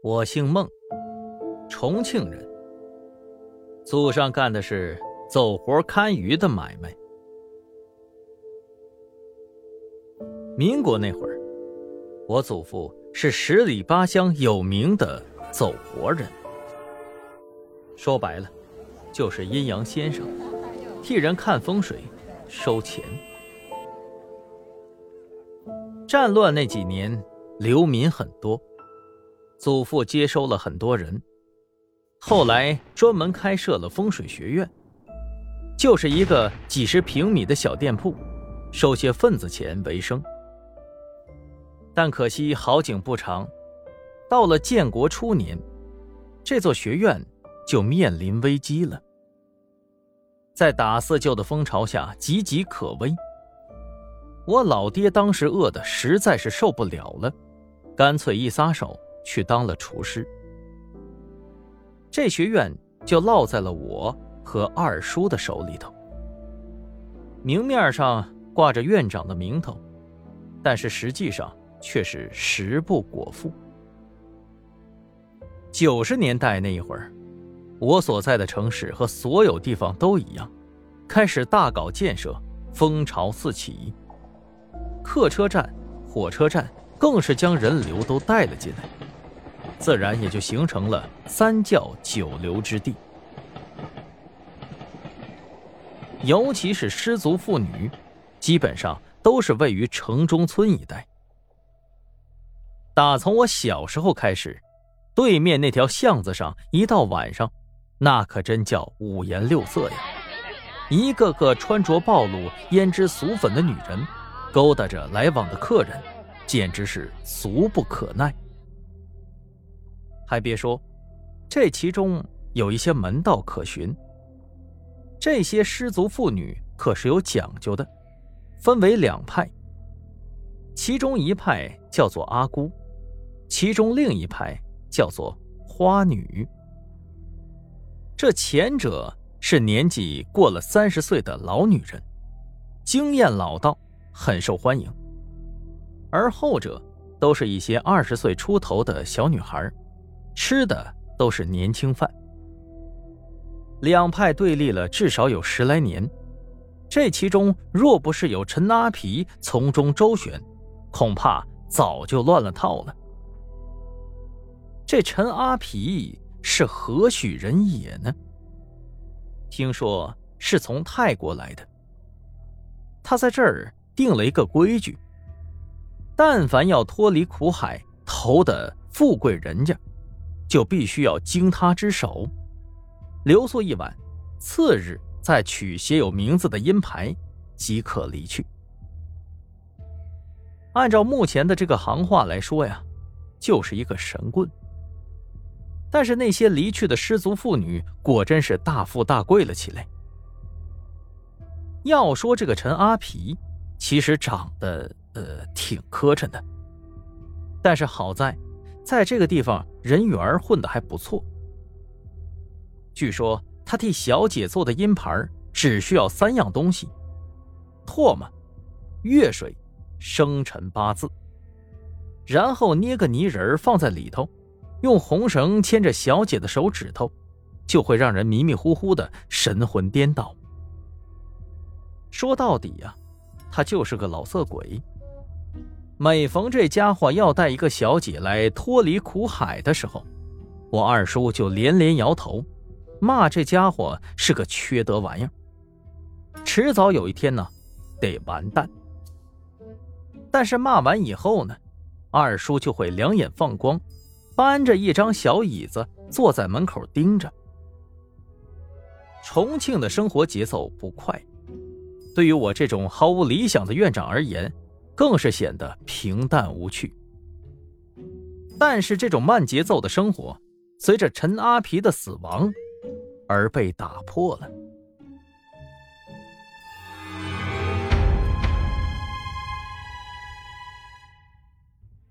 我姓孟，重庆人。祖上干的是走活看鱼的买卖。民国那会儿，我祖父是十里八乡有名的走活人，说白了，就是阴阳先生，替人看风水，收钱。战乱那几年，流民很多，祖父接收了很多人，后来专门开设了风水学院，就是一个几十平米的小店铺，收些份子钱为生。但可惜好景不长，到了建国初年，这座学院就面临危机了，在打四旧的风潮下岌岌可危。我老爹当时饿的实在是受不了了，干脆一撒手去当了厨师。这学院就落在了我和二叔的手里头。明面上挂着院长的名头，但是实际上却是食不果腹。九十年代那一会儿，我所在的城市和所有地方都一样，开始大搞建设，风潮四起。客车站、火车站更是将人流都带了进来，自然也就形成了三教九流之地。尤其是失足妇女，基本上都是位于城中村一带。打从我小时候开始，对面那条巷子上，一到晚上，那可真叫五颜六色呀！一个个穿着暴露、胭脂俗粉的女人。勾搭着来往的客人，简直是俗不可耐。还别说，这其中有一些门道可循。这些失足妇女可是有讲究的，分为两派。其中一派叫做阿姑，其中另一派叫做花女。这前者是年纪过了三十岁的老女人，经验老道。很受欢迎，而后者都是一些二十岁出头的小女孩，吃的都是年轻饭。两派对立了至少有十来年，这其中若不是有陈阿皮从中周旋，恐怕早就乱了套了。这陈阿皮是何许人也呢？听说是从泰国来的，他在这儿。定了一个规矩：但凡要脱离苦海投的富贵人家，就必须要经他之手，留宿一晚，次日再取写有名字的阴牌，即可离去。按照目前的这个行话来说呀，就是一个神棍。但是那些离去的失足妇女，果真是大富大贵了起来。要说这个陈阿皮。其实长得呃挺磕碜的，但是好在，在这个地方人缘混得还不错。据说他替小姐做的阴牌只需要三样东西：唾沫、月水、生辰八字。然后捏个泥人放在里头，用红绳牵着小姐的手指头，就会让人迷迷糊糊的神魂颠倒。说到底呀。他就是个老色鬼。每逢这家伙要带一个小姐来脱离苦海的时候，我二叔就连连摇头，骂这家伙是个缺德玩意儿，迟早有一天呢，得完蛋。但是骂完以后呢，二叔就会两眼放光，搬着一张小椅子坐在门口盯着。重庆的生活节奏不快。对于我这种毫无理想的院长而言，更是显得平淡无趣。但是这种慢节奏的生活，随着陈阿皮的死亡而被打破了。